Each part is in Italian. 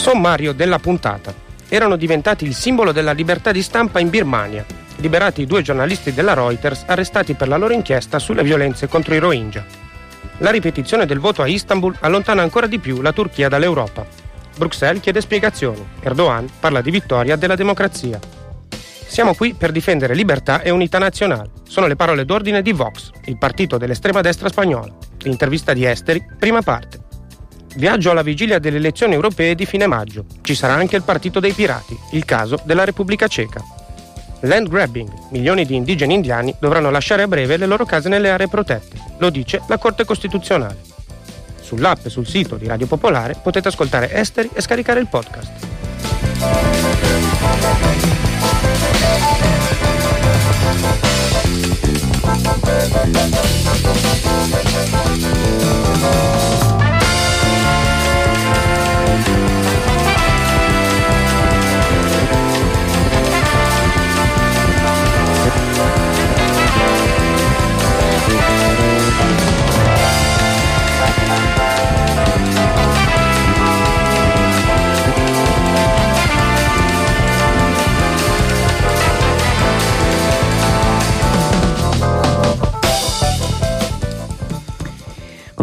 Sommario della puntata. Erano diventati il simbolo della libertà di stampa in Birmania. Liberati i due giornalisti della Reuters arrestati per la loro inchiesta sulle violenze contro i Rohingya. La ripetizione del voto a Istanbul allontana ancora di più la Turchia dall'Europa. Bruxelles chiede spiegazioni. Erdogan parla di vittoria della democrazia. Siamo qui per difendere libertà e unità nazionale. Sono le parole d'ordine di Vox, il partito dell'estrema destra spagnola. L'intervista di Esteri, prima parte. Viaggio alla vigilia delle elezioni europee di fine maggio. Ci sarà anche il partito dei pirati, il caso della Repubblica Ceca. Land grabbing. Milioni di indigeni indiani dovranno lasciare a breve le loro case nelle aree protette. Lo dice la Corte Costituzionale. Sull'app e sul sito di Radio Popolare potete ascoltare Esteri e scaricare il podcast.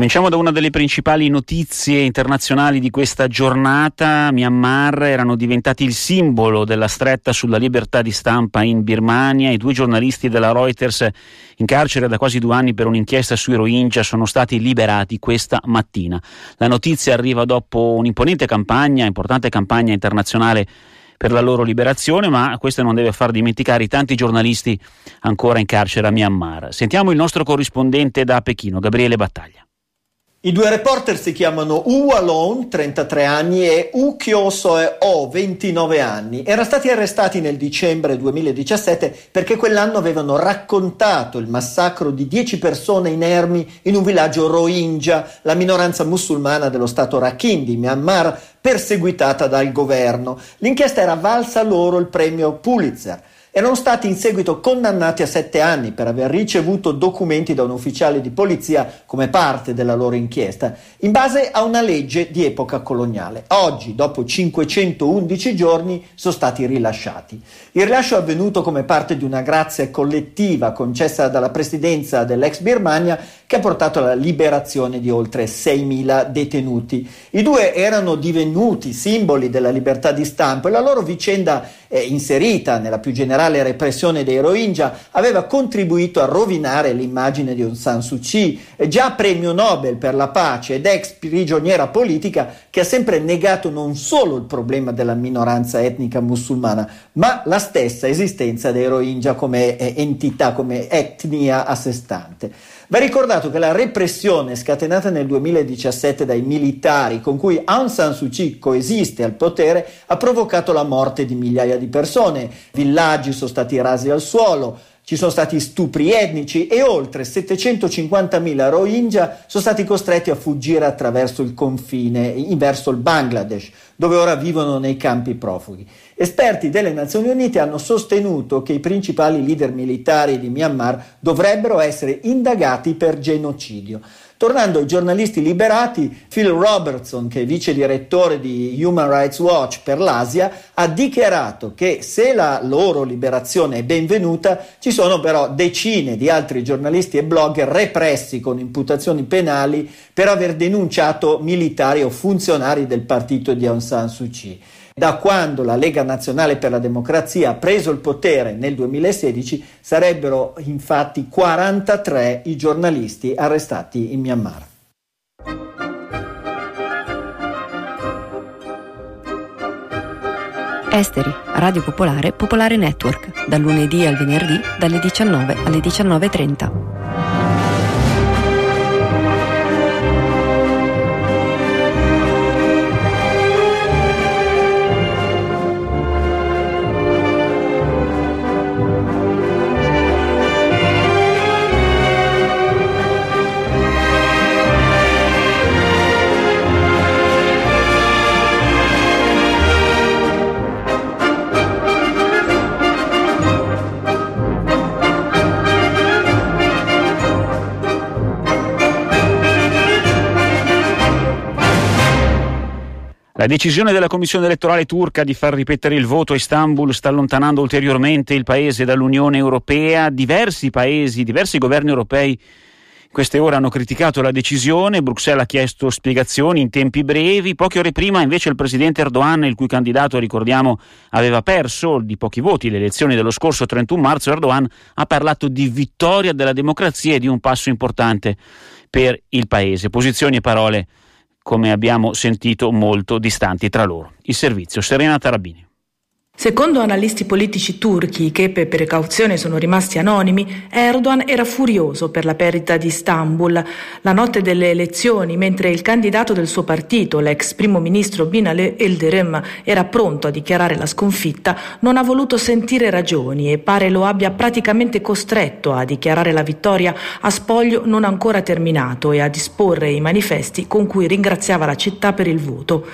Cominciamo da una delle principali notizie internazionali di questa giornata. Myanmar erano diventati il simbolo della stretta sulla libertà di stampa in Birmania. I due giornalisti della Reuters in carcere da quasi due anni per un'inchiesta sui Rohingya sono stati liberati questa mattina. La notizia arriva dopo un'imponente campagna, importante campagna internazionale per la loro liberazione, ma questo non deve far dimenticare i tanti giornalisti ancora in carcere a Myanmar. Sentiamo il nostro corrispondente da Pechino, Gabriele Battaglia. I due reporter si chiamano U Alone, 33 anni, e U Kyosoe O, 29 anni. Erano stati arrestati nel dicembre 2017 perché quell'anno avevano raccontato il massacro di 10 persone inermi in un villaggio Rohingya, la minoranza musulmana dello stato Rakhine di Myanmar, perseguitata dal governo. L'inchiesta era valsa loro il premio Pulitzer erano stati in seguito condannati a sette anni per aver ricevuto documenti da un ufficiale di polizia come parte della loro inchiesta, in base a una legge di epoca coloniale. Oggi, dopo 511 giorni, sono stati rilasciati. Il rilascio è avvenuto come parte di una grazia collettiva concessa dalla presidenza dell'ex Birmania che ha portato alla liberazione di oltre 6.000 detenuti. I due erano divenuti simboli della libertà di stampa e la loro vicenda eh, inserita nella più generale repressione dei Rohingya aveva contribuito a rovinare l'immagine di Aung San Suu Kyi, già premio Nobel per la pace ed ex prigioniera politica che ha sempre negato non solo il problema della minoranza etnica musulmana, ma la stessa esistenza dei Rohingya come eh, entità, come etnia a sé stante. Va ricordato che la repressione scatenata nel 2017 dai militari con cui Aung San Suu Kyi coesiste al potere ha provocato la morte di migliaia di persone, villaggi sono stati rasi al suolo, ci sono stati stupri etnici e oltre 750.000 Rohingya sono stati costretti a fuggire attraverso il confine verso il Bangladesh, dove ora vivono nei campi profughi. Esperti delle Nazioni Unite hanno sostenuto che i principali leader militari di Myanmar dovrebbero essere indagati per genocidio. Tornando ai giornalisti liberati, Phil Robertson, che è vice direttore di Human Rights Watch per l'Asia, ha dichiarato che se la loro liberazione è benvenuta, ci sono però decine di altri giornalisti e blogger repressi con imputazioni penali per aver denunciato militari o funzionari del partito di Aung San Suu Kyi. Da quando la Lega Nazionale per la Democrazia ha preso il potere nel 2016 sarebbero infatti 43 i giornalisti arrestati in Myanmar. Esteri, Radio Popolare, Popolare Network, dal lunedì al venerdì dalle 19 alle 19.30. La decisione della Commissione elettorale turca di far ripetere il voto a Istanbul sta allontanando ulteriormente il paese dall'Unione Europea. Diversi paesi, diversi governi europei in queste ore hanno criticato la decisione, Bruxelles ha chiesto spiegazioni in tempi brevi, poche ore prima invece il presidente Erdogan, il cui candidato ricordiamo aveva perso di pochi voti le elezioni dello scorso 31 marzo, Erdogan ha parlato di vittoria della democrazia e di un passo importante per il paese. Posizioni e parole come abbiamo sentito, molto distanti tra loro. Il servizio Serena Tarabini. Secondo analisti politici turchi, che per precauzione sono rimasti anonimi, Erdogan era furioso per la perdita di Istanbul. La notte delle elezioni, mentre il candidato del suo partito, l'ex primo ministro Binali Elderem, era pronto a dichiarare la sconfitta, non ha voluto sentire ragioni e pare lo abbia praticamente costretto a dichiarare la vittoria a spoglio non ancora terminato e a disporre i manifesti con cui ringraziava la città per il voto.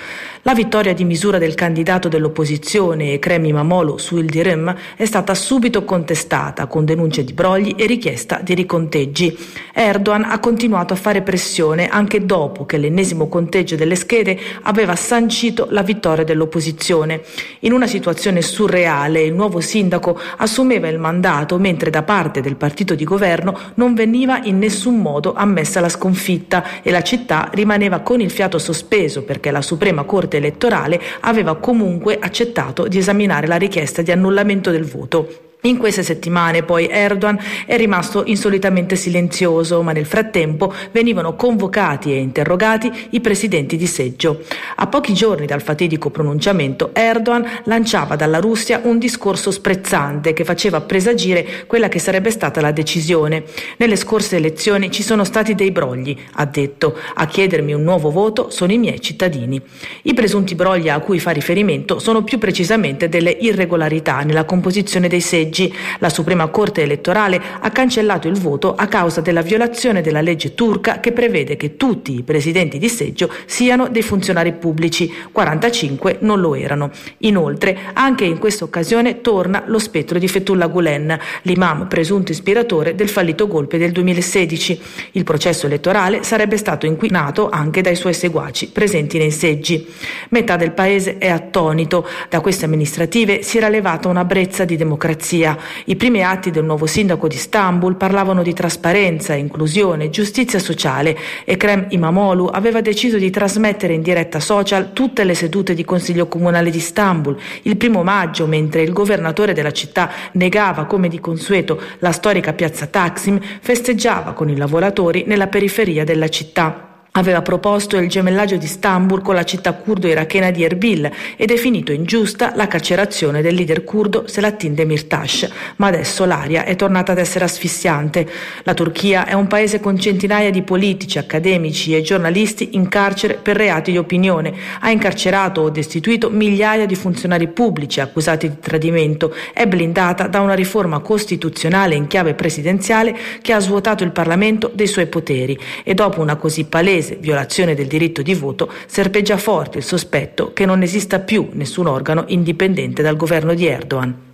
La vittoria di misura del candidato dell'opposizione, Ekrem Imamoglu, su Ildirem è stata subito contestata con denunce di brogli e richiesta di riconteggi. Erdogan ha continuato a fare pressione anche dopo che l'ennesimo conteggio delle schede aveva sancito la vittoria dell'opposizione. In una situazione surreale il nuovo sindaco assumeva il mandato mentre da parte del partito di governo non veniva in nessun modo ammessa la sconfitta e la città rimaneva con il fiato sospeso perché la Suprema Corte Corte elettorale aveva comunque accettato di esaminare la richiesta di annullamento del voto. In queste settimane poi Erdogan è rimasto insolitamente silenzioso, ma nel frattempo venivano convocati e interrogati i presidenti di seggio. A pochi giorni dal fatidico pronunciamento, Erdogan lanciava dalla Russia un discorso sprezzante che faceva presagire quella che sarebbe stata la decisione. Nelle scorse elezioni ci sono stati dei brogli, ha detto. A chiedermi un nuovo voto sono i miei cittadini. I presunti brogli a cui fa riferimento sono più precisamente delle irregolarità nella composizione dei seggi seggi. La Suprema Corte elettorale ha cancellato il voto a causa della violazione della legge turca che prevede che tutti i presidenti di seggio siano dei funzionari pubblici, 45 non lo erano. Inoltre, anche in questa occasione torna lo spettro di Fethullah Gulen, l'imam presunto ispiratore del fallito golpe del 2016. Il processo elettorale sarebbe stato inquinato anche dai suoi seguaci presenti nei seggi. Metà del paese è attonito. Da queste amministrative si era levata una brezza di democrazia democrazia. I primi atti del nuovo sindaco di Istanbul parlavano di trasparenza, inclusione, giustizia sociale e Krem Imamoglu aveva deciso di trasmettere in diretta social tutte le sedute di Consiglio Comunale di Istanbul il primo maggio, mentre il governatore della città negava come di consueto la storica piazza Taksim, festeggiava con i lavoratori nella periferia della città aveva proposto il gemellaggio di Istanbul con la città curdo-irachena di Erbil e definito ingiusta la carcerazione del leader curdo Selahattin Demirtas, ma adesso l'aria è tornata ad essere asfissiante. La Turchia è un paese con centinaia di politici, accademici e giornalisti in carcere per reati di opinione. Ha incarcerato o destituito migliaia di funzionari pubblici accusati di tradimento. È blindata da una riforma costituzionale in chiave presidenziale che ha svuotato il Parlamento dei suoi poteri e dopo una così palese palese violazione del diritto di voto, serpeggia forte il sospetto che non esista più nessun organo indipendente dal governo di Erdogan.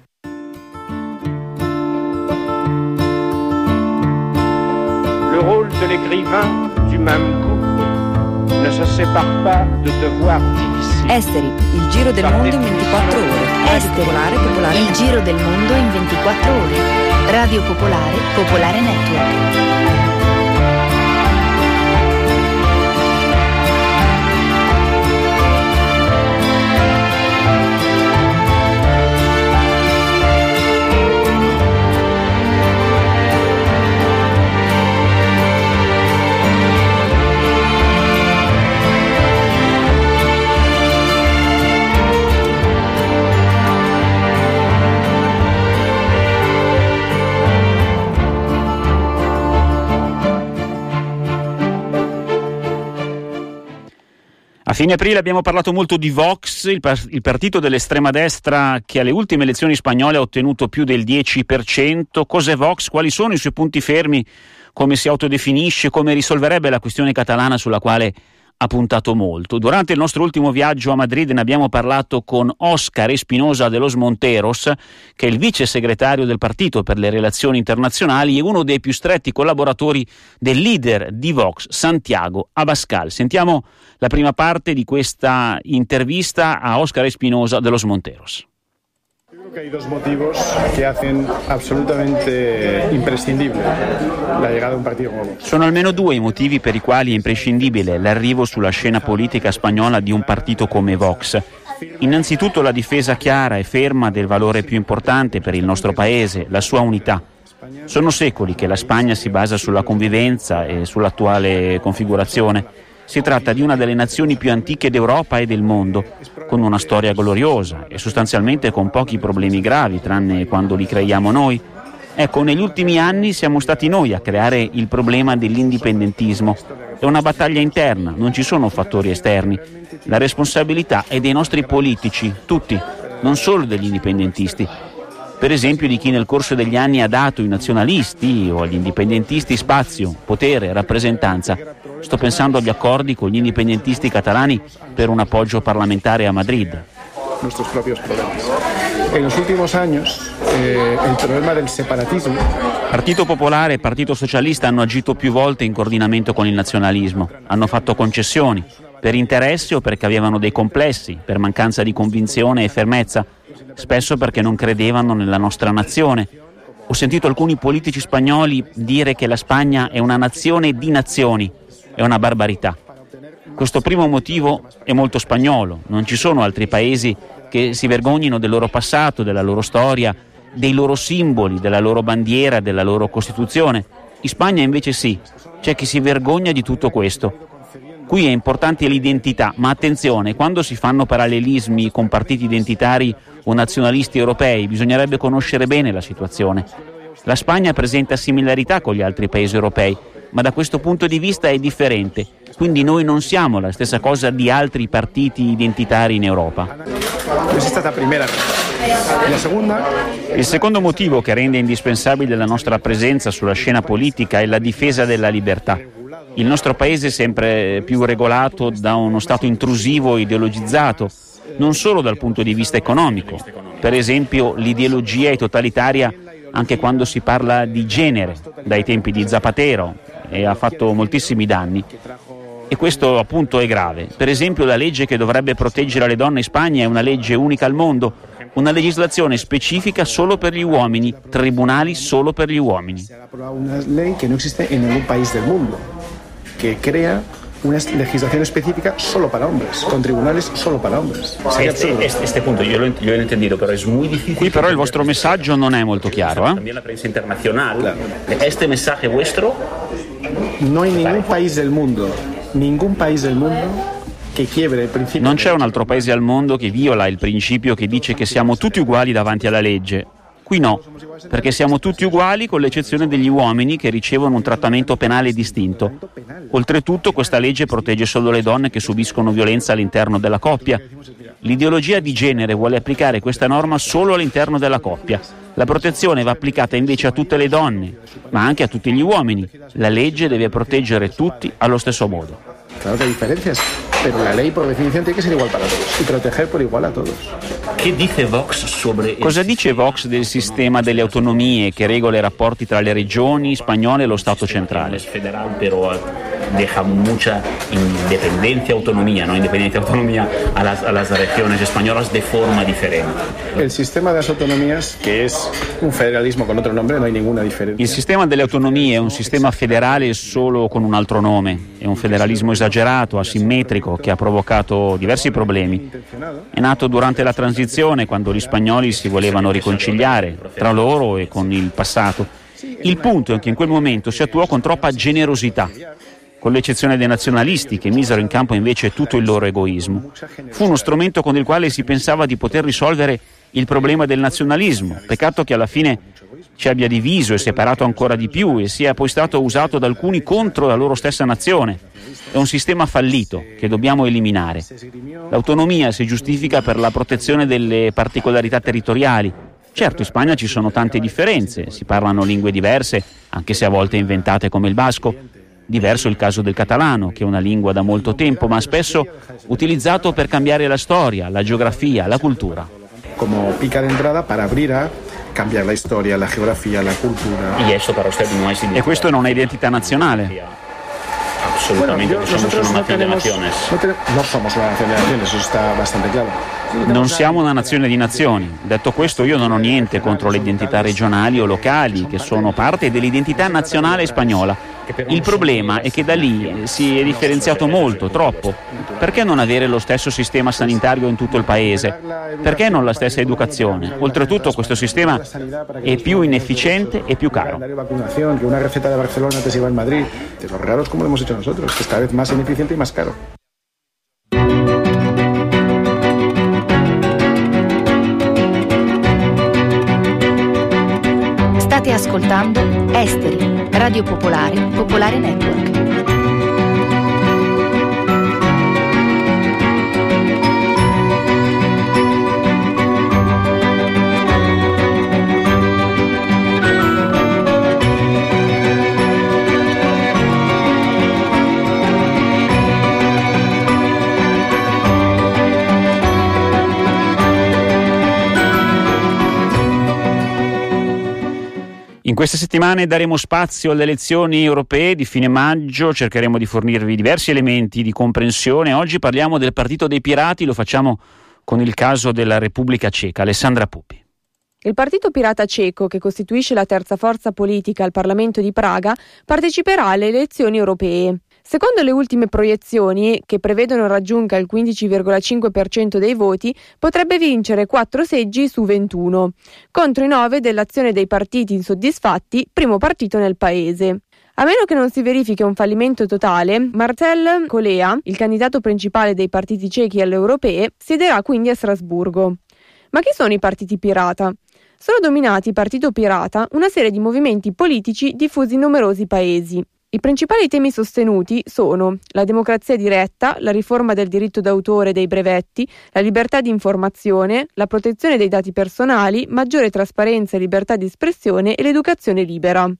Le rôle de l'écrivain du même coup ne se sépare pas de devoirs difficiles. Esteri, il giro del mondo in 24 ore. Esteri, popolare, popolare, il giro del mondo in 24 ore. Radio Popolare, Popolare Network. Fine aprile abbiamo parlato molto di Vox, il, par- il, partito dell'estrema destra che alle ultime elezioni spagnole ha ottenuto più del 10%. Cos'è Vox? Quali sono i suoi punti fermi? Come si autodefinisce? Come risolverebbe la questione catalana sulla quale ha puntato molto. Durante il nostro ultimo viaggio a Madrid ne abbiamo parlato con Oscar Espinosa de los Monteros, che è il vice segretario del partito per le relazioni internazionali e uno dei più stretti collaboratori del leader di Vox, Santiago Abascal. Sentiamo la prima parte di questa intervista a Oscar Espinosa de los Monteros. Creo que hay dos motivos que hacen absolutamente imprescindible la llegada de un partido como Vox. Sono almeno due i motivi per i quali è imprescindibile l'arrivo sulla scena politica spagnola di un partito come Vox. Innanzitutto la difesa chiara e ferma del valore più importante per il nostro paese, la sua unità. Sono secoli che la Spagna si basa sulla convivenza e sull'attuale configurazione. Si tratta di una delle nazioni più antiche d'Europa e del mondo, con una storia gloriosa e sostanzialmente con pochi problemi gravi, tranne quando li creiamo noi. Ecco, negli ultimi anni siamo stati noi a creare il problema dell'indipendentismo. È una battaglia interna, non ci sono fattori esterni. La responsabilità è dei nostri politici, tutti, non solo degli indipendentisti. Per esempio di chi nel corso degli anni ha dato ai nazionalisti o agli indipendentisti spazio, potere, rappresentanza. Sto pensando agli accordi con gli indipendentisti catalani per un appoggio parlamentare a Madrid. nuestros propios problemas. En los últimos años, eh, el problema del separatismo Partito Popolare e Partito Socialista hanno agito più volte in coordinamento con il nazionalismo, hanno fatto concessioni, per interesse o perché avevano dei complessi, per mancanza di convinzione e fermezza, spesso perché non credevano nella nostra nazione. Ho sentito alcuni politici spagnoli dire che la Spagna è una nazione di nazioni, è una barbarità. Questo primo motivo è molto spagnolo, non ci sono altri paesi che si vergognino del loro passato, della loro storia, dei loro simboli, della loro bandiera, della loro Costituzione. In Spagna invece sì, c'è chi si vergogna di tutto questo. Qui è importante l'identità, ma attenzione, quando si fanno parallelismi con partiti identitari o nazionalisti europei, bisognerebbe conoscere bene la situazione. La Spagna presenta similarità con gli altri paesi europei, ma da questo punto di vista è differente. Quindi noi non siamo la stessa cosa di altri partiti identitari in Europa. Il secondo motivo che rende indispensabile la nostra presenza sulla scena politica è la difesa della libertà. Il nostro paese è sempre più regolato da uno Stato intrusivo e ideologizzato, non solo dal punto di vista economico. Per esempio l'ideologia è totalitaria anche quando si parla di genere, dai tempi di Zapatero, e ha fatto moltissimi danni. E questo appunto è grave. Per esempio la legge che dovrebbe proteggere le donne in Spagna è una legge unica al mondo, una legislazione specifica solo per gli uomini, tribunali solo per gli uomini. una ley que no existe en ningún país del mundo, que crea una legislación específica solo para hombres, con tribunales solo para hombres. Sería absurdo. este punto yo lo, he entendido, però è molto difficile. Qui però il vostro messaggio non è molto chiaro. Eh? también la prensa internacional. Este mensaje vuestro No hay ningún país del mundo, ningún país del mundo que quiebre el principio. Non c'è un altro paese al mondo che viola il principio che dice che siamo tutti uguali davanti alla legge. Qui no, perché siamo tutti uguali con l'eccezione degli uomini che ricevono un trattamento penale distinto. Oltretutto questa legge protegge solo le donne che subiscono violenza all'interno della coppia. L'ideologia di genere vuole applicare questa norma solo all'interno della coppia. La protezione va applicata invece a tutte le donne, ma anche a tutti gli uomini. La legge deve proteggere tutti allo stesso modo. Claro que hay diferencias, pero la ley por definición tiene que ser igual para todos y proteger por igual a todos. ¿Qué dice Vox sobre Cosa dice Vox del sistema delle autonomie che regola i rapporti tra le regioni spagnole e lo Stato centrale? federal, pero deja mucha independencia, autonomía, ¿no? Independencia, autonomía a las, a las regiones españolas de forma diferente. El sistema de las autonomías, que es un federalismo con otro nombre, no hay ninguna diferencia. Il sistema delle autonomie è un sistema federale solo con un altro nome, è un federalismo esagerato, asimmetrico, che ha provocato diversi problemi. È nato durante la transizione, quando gli spagnoli si volevano riconciliare tra loro e con il passato. Il punto è che in quel momento si attuò con troppa generosità, con l'eccezione dei nazionalisti che misero in campo invece tutto il loro egoismo. Fu uno strumento con il quale si pensava di poter risolvere il problema del nazionalismo, peccato che alla fine ci abbia diviso e separato ancora di più e sia poi stato usato da alcuni contro la loro stessa nazione. È un sistema fallito che dobbiamo eliminare. L'autonomia si giustifica per la protezione delle particolarità territoriali. Certo, in Spagna ci sono tante differenze, si parlano lingue diverse, anche se a volte inventate come il basco, Diverso il caso del catalano, che è una lingua da molto tempo, ma spesso utilizzato per cambiare la storia, la geografia, la cultura. Come pica de entrada para abrir a cambiare la storia, la geografia, la cultura. E questo non è identità nazionale. Absolutamente, bueno, yo, somos una naciones. No, tenemos, no somos una eso está bastante claro. Non siamo una nazione di nazioni. Detto questo, io non ho niente contro le identità regionali o locali, che sono parte dell'identità nazionale spagnola. Il problema è che da lì si è differenziato molto, troppo. Perché non avere lo stesso sistema sanitario in tutto il paese? Perché non la stessa educazione? Oltretutto questo sistema è più inefficiente e più caro. Una receta de Barcelona te si va en Madrid. De los raros como lo hemos hecho nosotros, que es cada vez más ineficiente y más caro. Ascoltando Esteri, Radio Popolare, Popolare Network. In queste settimane daremo spazio alle elezioni europee di fine maggio, cercheremo di fornirvi diversi elementi di comprensione. Oggi parliamo del Partito dei Pirati, lo facciamo con il caso della Repubblica Ceca. Alessandra Pupi. Il Partito Pirata Ceco, che costituisce la terza forza politica al Parlamento di Praga, parteciperà alle elezioni europee. Secondo le ultime proiezioni, che prevedono raggiunga il 15,5% dei voti, potrebbe vincere 4 seggi su 21, contro i 9 dell'azione dei partiti insoddisfatti, primo partito nel paese. A meno che non si verifichi un fallimento totale, Marcel Colea, il candidato principale dei partiti cechi alle europee, siederà quindi a Strasburgo. Ma chi sono i partiti pirata? Sono dominati Partito Pirata una serie di movimenti politici diffusi in numerosi paesi. I principali temi sostenuti sono la democrazia diretta, la riforma del diritto d'autore dei brevetti, la libertà di informazione, la protezione dei dati personali, maggiore trasparenza e libertà di espressione e l'educazione libera.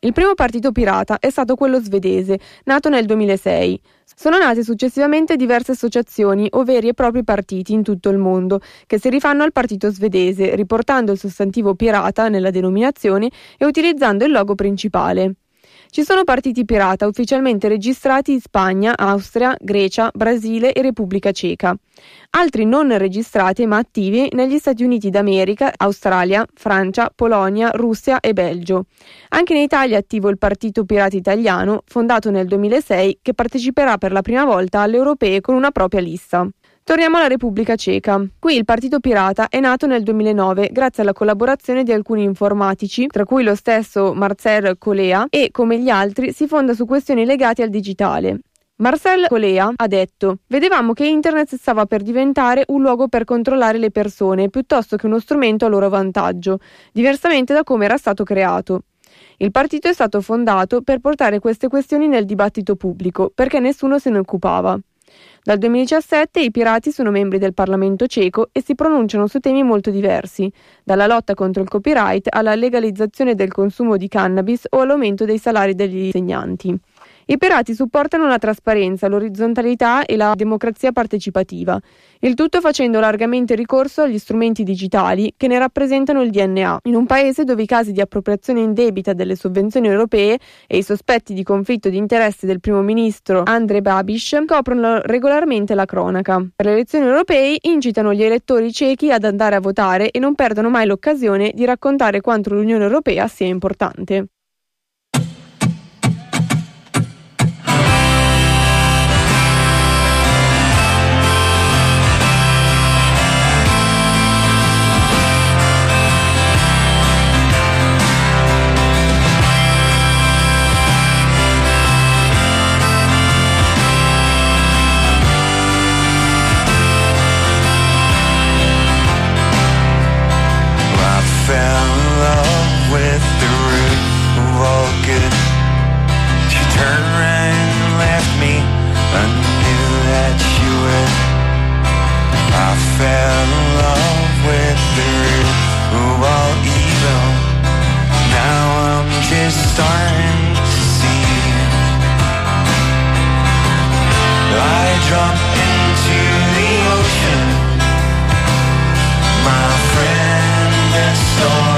Il primo partito pirata è stato quello svedese, nato nel 2006. Sono nate successivamente diverse associazioni o veri e propri partiti in tutto il mondo, che si rifanno al partito svedese, riportando il sostantivo pirata nella denominazione e utilizzando il logo principale. Ci sono partiti pirata ufficialmente registrati in Spagna, Austria, Grecia, Brasile e Repubblica Ceca. Altri non registrati ma attivi negli Stati Uniti d'America, Australia, Francia, Polonia, Russia e Belgio. Anche in Italia è attivo il Partito Pirata Italiano, fondato nel 2006, che parteciperà per la prima volta alle europee con una propria lista. Torniamo alla Repubblica Ceca. Qui il Partito Pirata è nato nel 2009 grazie alla collaborazione di alcuni informatici, tra cui lo stesso Marcel Colea, e come gli altri si fonda su questioni legate al digitale. Marcel Colea ha detto: Vedevamo che Internet stava per diventare un luogo per controllare le persone piuttosto che uno strumento a loro vantaggio, diversamente da come era stato creato. Il partito è stato fondato per portare queste questioni nel dibattito pubblico, perché nessuno se ne occupava. Dal 2017 i pirati sono membri del Parlamento ceco e si pronunciano su temi molto diversi, dalla lotta contro il copyright alla legalizzazione del consumo di cannabis o all'aumento dei salari degli insegnanti. I pirati supportano la trasparenza, l'orizzontalità e la democrazia partecipativa, il tutto facendo largamente ricorso agli strumenti digitali che ne rappresentano il DNA, in un paese dove i casi di appropriazione indebita delle sovvenzioni europee e i sospetti di conflitto di interesse del primo ministro Andrej Babiš coprono regolarmente la cronaca. Per le elezioni europee incitano gli elettori cechi ad andare a votare e non perdono mai l'occasione di raccontare quanto l'Unione Europea sia importante. drop into the ocean, my friend, that's all.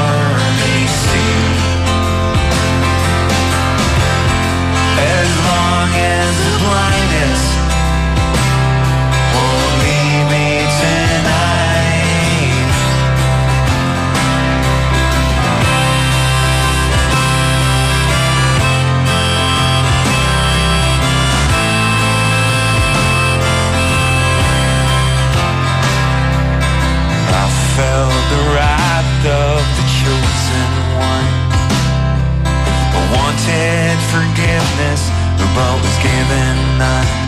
This the boat was given. I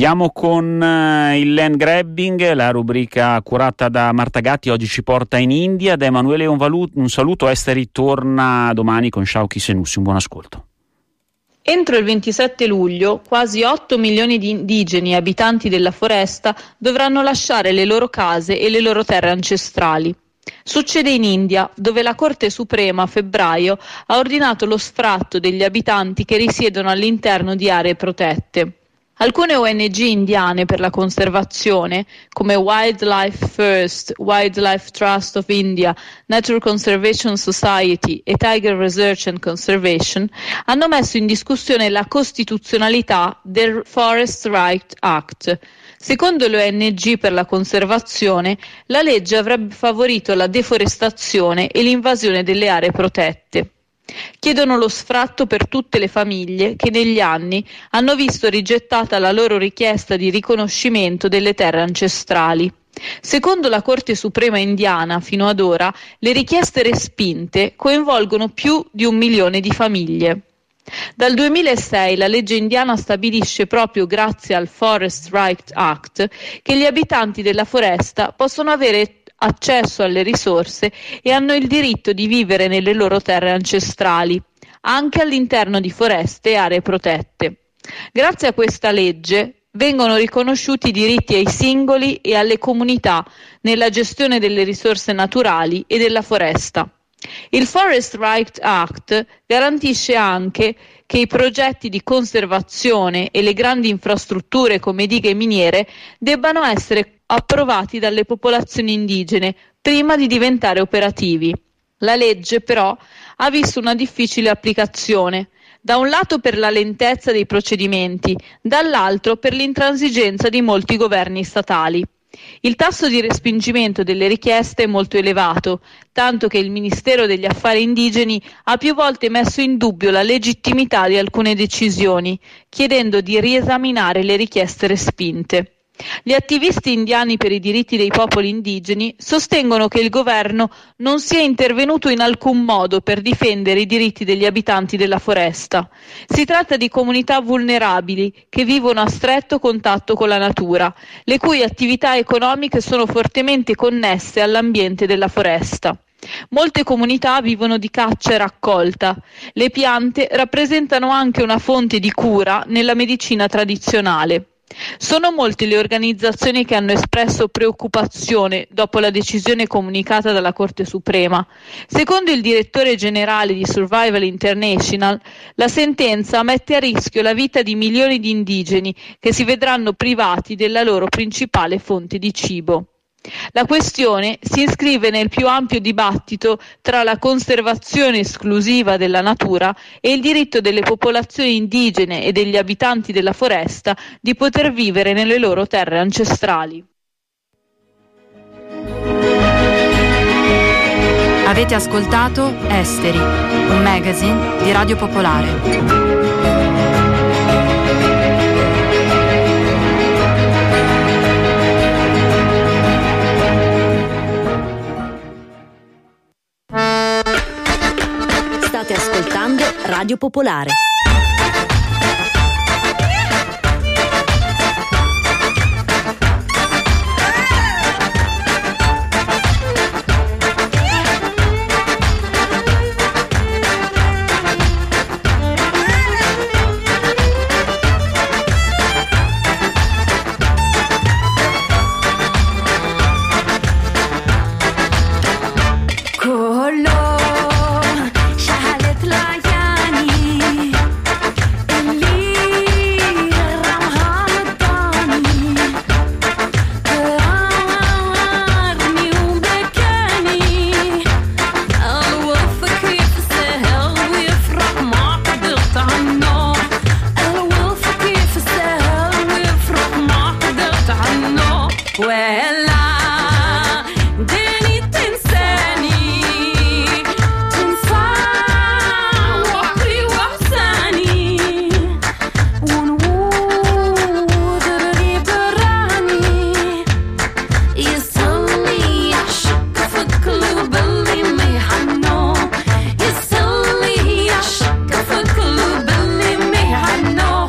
Chiudiamo con uh, il land grabbing, la rubrica curata da Marta Gatti, oggi ci porta in India. Da Emanuele un, valut- un saluto, Esteri torna domani con Shauki Senussi, un buon ascolto. Entro il 27 luglio quasi 8 milioni di indigeni abitanti della foresta dovranno lasciare le loro case e le loro terre ancestrali. Succede in India, dove la Corte Suprema a febbraio ha ordinato lo sfratto degli abitanti che risiedono all'interno di aree protette. Alcune ONG indiane per la conservazione, come Wildlife First, Wildlife Trust of India, Nature Conservation Society e Tiger Research and Conservation, hanno messo in discussione la costituzionalità del Forest Right Act. Secondo l'ONG per la conservazione, la legge avrebbe favorito la deforestazione e l'invasione delle aree protette. Chiedono lo sfratto per tutte le famiglie che negli anni hanno visto rigettata la loro richiesta di riconoscimento delle terre ancestrali. Secondo la Corte Suprema indiana, fino ad ora, le richieste respinte coinvolgono più di un milione di famiglie. Dal 2006 la legge indiana stabilisce proprio grazie al Forest Right Act che gli abitanti della foresta possono avere accesso alle risorse e hanno il diritto di vivere nelle loro terre ancestrali, anche all'interno di foreste e aree protette. Grazie a questa legge vengono riconosciuti i diritti ai singoli e alle comunità nella gestione delle risorse naturali e della foresta. Il Forest Right Act garantisce anche che i progetti di conservazione e le grandi infrastrutture come dighe miniere debbano essere approvati dalle popolazioni indigene prima di diventare operativi. La legge però ha visto una difficile applicazione, da un lato per la lentezza dei procedimenti, dall'altro per l'intransigenza di molti governi statali. Il tasso di respingimento delle richieste è molto elevato, tanto che il Ministero degli Affari Indigeni ha più volte messo in dubbio la legittimità di alcune decisioni, chiedendo di riesaminare le richieste respinte. Gli attivisti indiani per i diritti dei popoli indigeni sostengono che il governo non sia intervenuto in alcun modo per difendere i diritti degli abitanti della foresta. Si tratta di comunità vulnerabili che vivono a stretto contatto con la natura, le cui attività economiche sono fortemente connesse all'ambiente della foresta. Molte comunità vivono di caccia e raccolta. Le piante rappresentano anche una fonte di cura nella medicina tradizionale. Sono molte le organizzazioni che hanno espresso preoccupazione dopo la decisione comunicata dalla Corte Suprema. Secondo il direttore generale di Survival International, la sentenza mette a rischio la vita di milioni di indigeni che si vedranno privati della loro principale fonte di cibo. La questione si iscrive nel più ampio dibattito tra la conservazione esclusiva della natura e il diritto delle popolazioni indigene e degli abitanti della foresta di poter vivere nelle loro terre ancestrali. Avete ascoltato Esteri, un magazine di Radio Popolare. Radio Popolare.